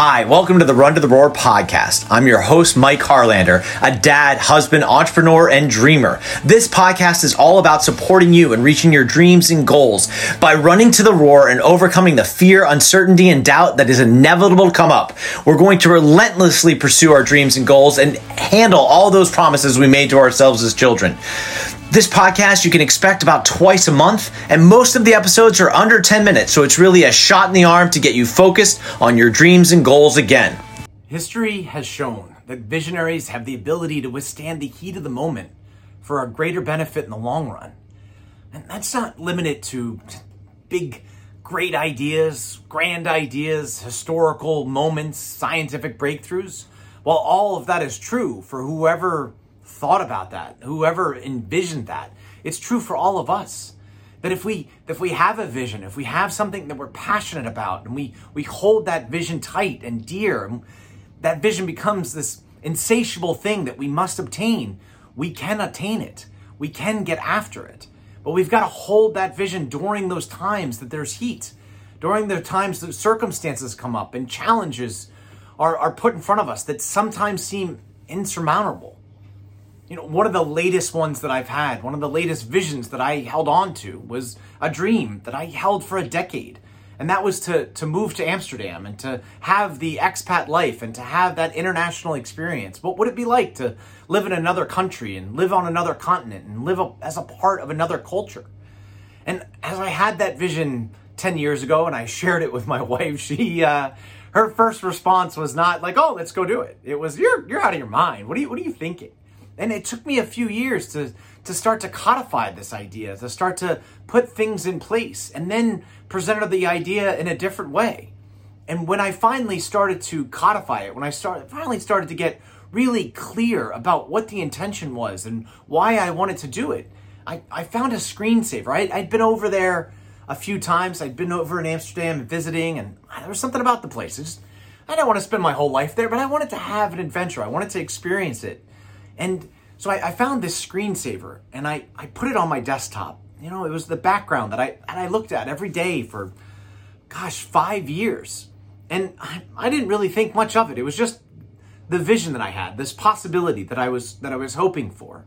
Hi, welcome to the Run to the Roar podcast. I'm your host, Mike Harlander, a dad, husband, entrepreneur, and dreamer. This podcast is all about supporting you and reaching your dreams and goals by running to the roar and overcoming the fear, uncertainty, and doubt that is inevitable to come up. We're going to relentlessly pursue our dreams and goals and handle all those promises we made to ourselves as children. This podcast you can expect about twice a month, and most of the episodes are under 10 minutes, so it's really a shot in the arm to get you focused on your dreams and goals again. History has shown that visionaries have the ability to withstand the heat of the moment for a greater benefit in the long run. And that's not limited to big, great ideas, grand ideas, historical moments, scientific breakthroughs. While all of that is true for whoever thought about that, whoever envisioned that. It's true for all of us. That if we if we have a vision, if we have something that we're passionate about, and we we hold that vision tight and dear, that vision becomes this insatiable thing that we must obtain. We can attain it. We can get after it. But we've got to hold that vision during those times that there's heat, during the times that circumstances come up and challenges are, are put in front of us that sometimes seem insurmountable you know, one of the latest ones that I've had, one of the latest visions that I held on to was a dream that I held for a decade. And that was to, to move to Amsterdam and to have the expat life and to have that international experience. What would it be like to live in another country and live on another continent and live a, as a part of another culture? And as I had that vision 10 years ago and I shared it with my wife, she, uh, her first response was not like, oh, let's go do it. It was, you're, you're out of your mind. What are you, what are you thinking? And it took me a few years to, to start to codify this idea, to start to put things in place, and then presented the idea in a different way. And when I finally started to codify it, when I started, finally started to get really clear about what the intention was and why I wanted to do it, I, I found a screensaver. I, I'd been over there a few times. I'd been over in Amsterdam visiting, and there was something about the place. I I didn't want to spend my whole life there, but I wanted to have an adventure. I wanted to experience it. And so I, I found this screensaver and I, I put it on my desktop. You know, it was the background that I and I looked at every day for gosh, five years. And I, I didn't really think much of it. It was just the vision that I had, this possibility that I was that I was hoping for.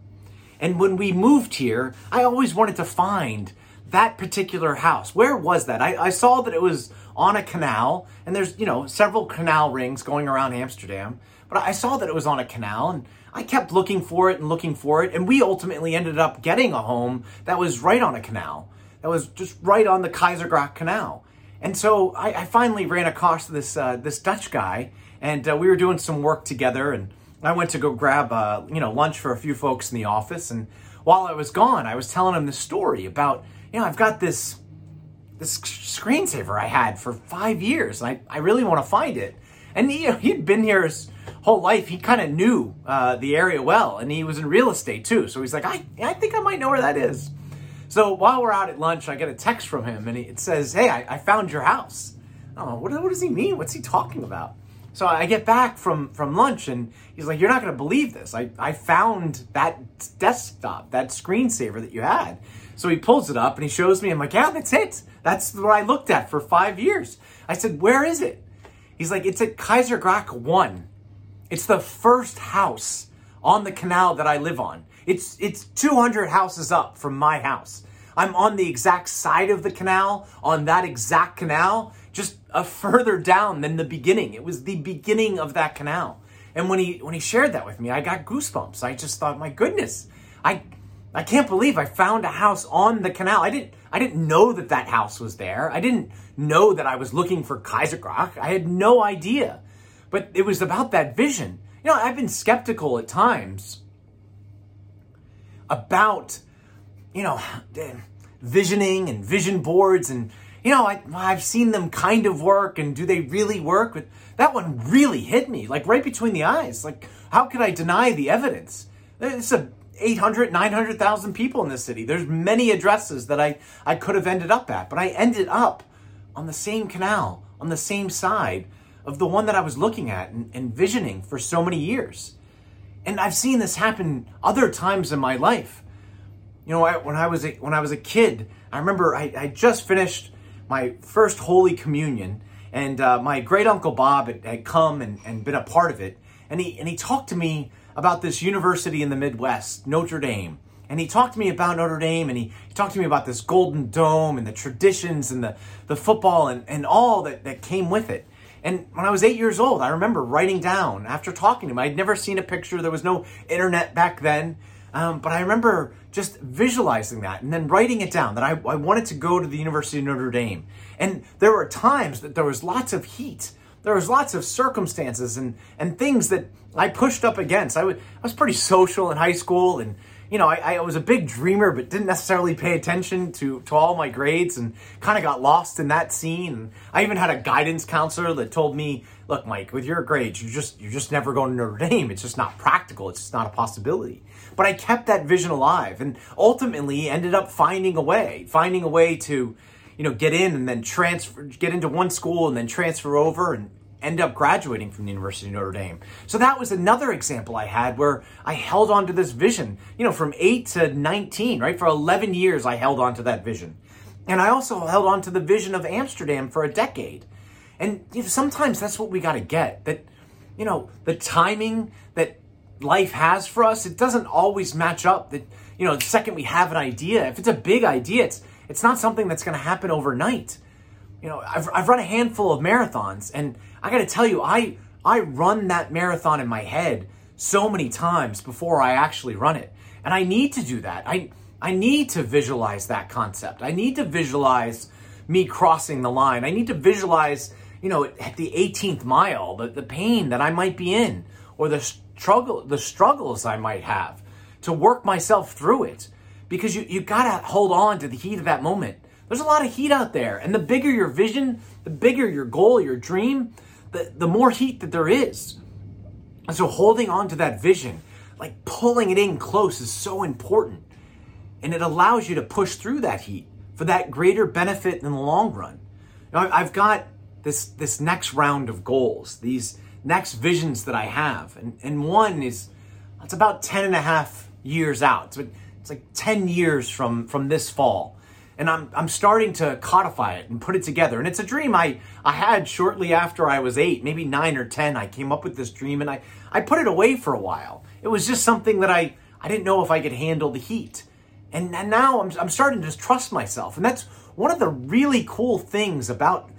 And when we moved here, I always wanted to find that particular house. Where was that? I, I saw that it was on a canal, and there's, you know, several canal rings going around Amsterdam. But I saw that it was on a canal, and I kept looking for it and looking for it, and we ultimately ended up getting a home that was right on a canal. That was just right on the Keizergracht Canal. And so I, I finally ran across this uh, this Dutch guy, and uh, we were doing some work together. And I went to go grab uh, you know lunch for a few folks in the office. And while I was gone, I was telling him the story about you know I've got this this screensaver I had for five years, and I, I really want to find it. And he, he'd been here whole life. He kind of knew uh, the area well, and he was in real estate too. So he's like, I, I think I might know where that is. So while we're out at lunch, I get a text from him, and it says, Hey, I, I found your house. Oh, what, what does he mean? What's he talking about? So I get back from, from lunch, and he's like, You're not going to believe this. I, I found that desktop, that screensaver that you had. So he pulls it up and he shows me. I'm like, Yeah, that's it. That's what I looked at for five years. I said, Where is it? He's like, it's at Keizergracht 1. It's the first house on the canal that I live on. It's it's 200 houses up from my house. I'm on the exact side of the canal, on that exact canal, just a further down than the beginning. It was the beginning of that canal. And when he when he shared that with me, I got goosebumps. I just thought, my goodness, I I can't believe I found a house on the canal. I didn't I didn't know that that house was there. I didn't know that I was looking for Keizergracht. I had no idea. But it was about that vision. You know, I've been skeptical at times about you know, visioning and vision boards and you know, I, I've seen them kind of work and do they really work? But that one really hit me, like right between the eyes. Like, how could I deny the evidence? It's a 800, 900,000 people in this city. There's many addresses that I, I could have ended up at, but I ended up on the same canal, on the same side of the one that I was looking at and envisioning for so many years. And I've seen this happen other times in my life. You know, when I was a, when I was a kid, I remember I, I just finished my first Holy Communion, And uh, my great uncle Bob had, had come and, and been a part of it. And he, and he talked to me about this university in the Midwest, Notre Dame. And he talked to me about Notre Dame and he, he talked to me about this golden dome and the traditions and the, the football and, and all that, that came with it. And when I was eight years old, I remember writing down after talking to him. I'd never seen a picture. There was no internet back then. Um, but I remember just visualizing that and then writing it down that I, I wanted to go to the University of Notre Dame. And there were times that there was lots of heat. There was lots of circumstances and, and things that I pushed up against. I, would, I was pretty social in high school and you know, I, I, was a big dreamer, but didn't necessarily pay attention to, to all my grades and kind of got lost in that scene. I even had a guidance counselor that told me, look, Mike, with your grades, you just, you're just never going to Notre Dame. It's just not practical. It's just not a possibility. But I kept that vision alive and ultimately ended up finding a way, finding a way to, you know, get in and then transfer, get into one school and then transfer over and end up graduating from the University of Notre Dame. So that was another example I had where I held on to this vision, you know, from 8 to 19, right? For 11 years, I held on to that vision. And I also held on to the vision of Amsterdam for a decade. And you know, sometimes that's what we got to get that, you know, the timing that life has for us, it doesn't always match up. That, you know, the second we have an idea, if it's a big idea, it's, it's not something that's going to happen overnight. You know, I've, I've run a handful of marathons and I got to tell you, I I run that marathon in my head so many times before I actually run it. And I need to do that. I I need to visualize that concept. I need to visualize me crossing the line. I need to visualize, you know, at the 18th mile, the, the pain that I might be in or the struggle the struggles I might have to work myself through it. Because you, you gotta hold on to the heat of that moment. There's a lot of heat out there. And the bigger your vision, the bigger your goal, your dream, the, the more heat that there is. And so holding on to that vision, like pulling it in close, is so important. And it allows you to push through that heat for that greater benefit in the long run. Now, I've got this this next round of goals, these next visions that I have. And, and one is it's about 10 and a half years out. It's like 10 years from, from this fall and I'm I'm starting to codify it and put it together. And it's a dream I I had shortly after I was 8, maybe 9 or 10. I came up with this dream and I I put it away for a while. It was just something that I I didn't know if I could handle the heat. And, and now I'm I'm starting to trust myself. And that's one of the really cool things about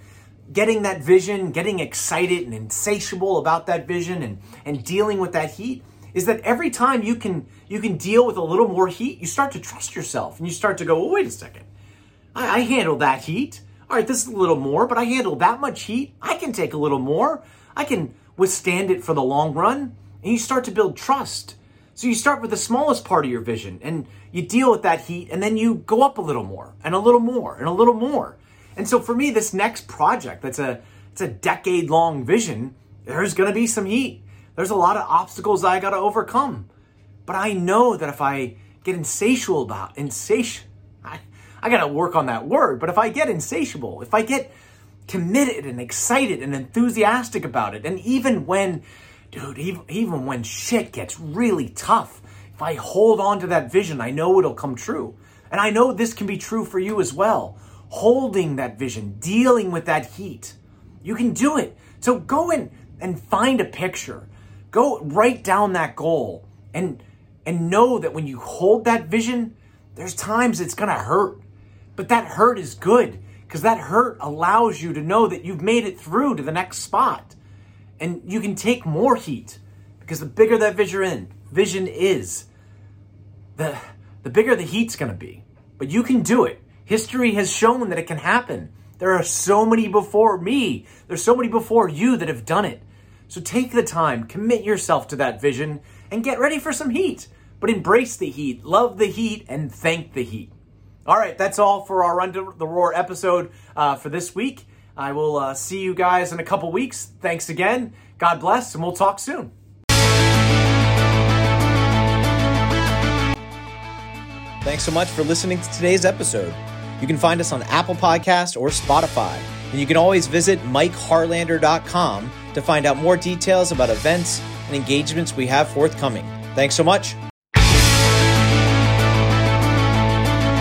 getting that vision, getting excited and insatiable about that vision and and dealing with that heat is that every time you can you can deal with a little more heat, you start to trust yourself and you start to go, oh, wait a second. I, I handle that heat. All right, this is a little more, but I handle that much heat. I can take a little more. I can withstand it for the long run. And you start to build trust. So you start with the smallest part of your vision and you deal with that heat and then you go up a little more and a little more and a little more. And so for me, this next project that's a it's a decade long vision, there's gonna be some heat. There's a lot of obstacles I gotta overcome. But I know that if I get insatiable about insatiable got to work on that word. But if I get insatiable, if I get committed and excited and enthusiastic about it, and even when, dude, even, even when shit gets really tough, if I hold on to that vision, I know it'll come true. And I know this can be true for you as well. Holding that vision, dealing with that heat. You can do it. So go in and find a picture. Go write down that goal and and know that when you hold that vision, there's times it's going to hurt. But that hurt is good because that hurt allows you to know that you've made it through to the next spot. And you can take more heat because the bigger that vision vision is, the the bigger the heat's going to be. But you can do it. History has shown that it can happen. There are so many before me. There's so many before you that have done it. So take the time, commit yourself to that vision, and get ready for some heat. But embrace the heat, love the heat, and thank the heat. All right, that's all for our Run to the Roar episode uh, for this week. I will uh, see you guys in a couple weeks. Thanks again. God bless, and we'll talk soon. Thanks so much for listening to today's episode. You can find us on Apple Podcast or Spotify, and you can always visit MikeHarlander.com to find out more details about events and engagements we have forthcoming. Thanks so much.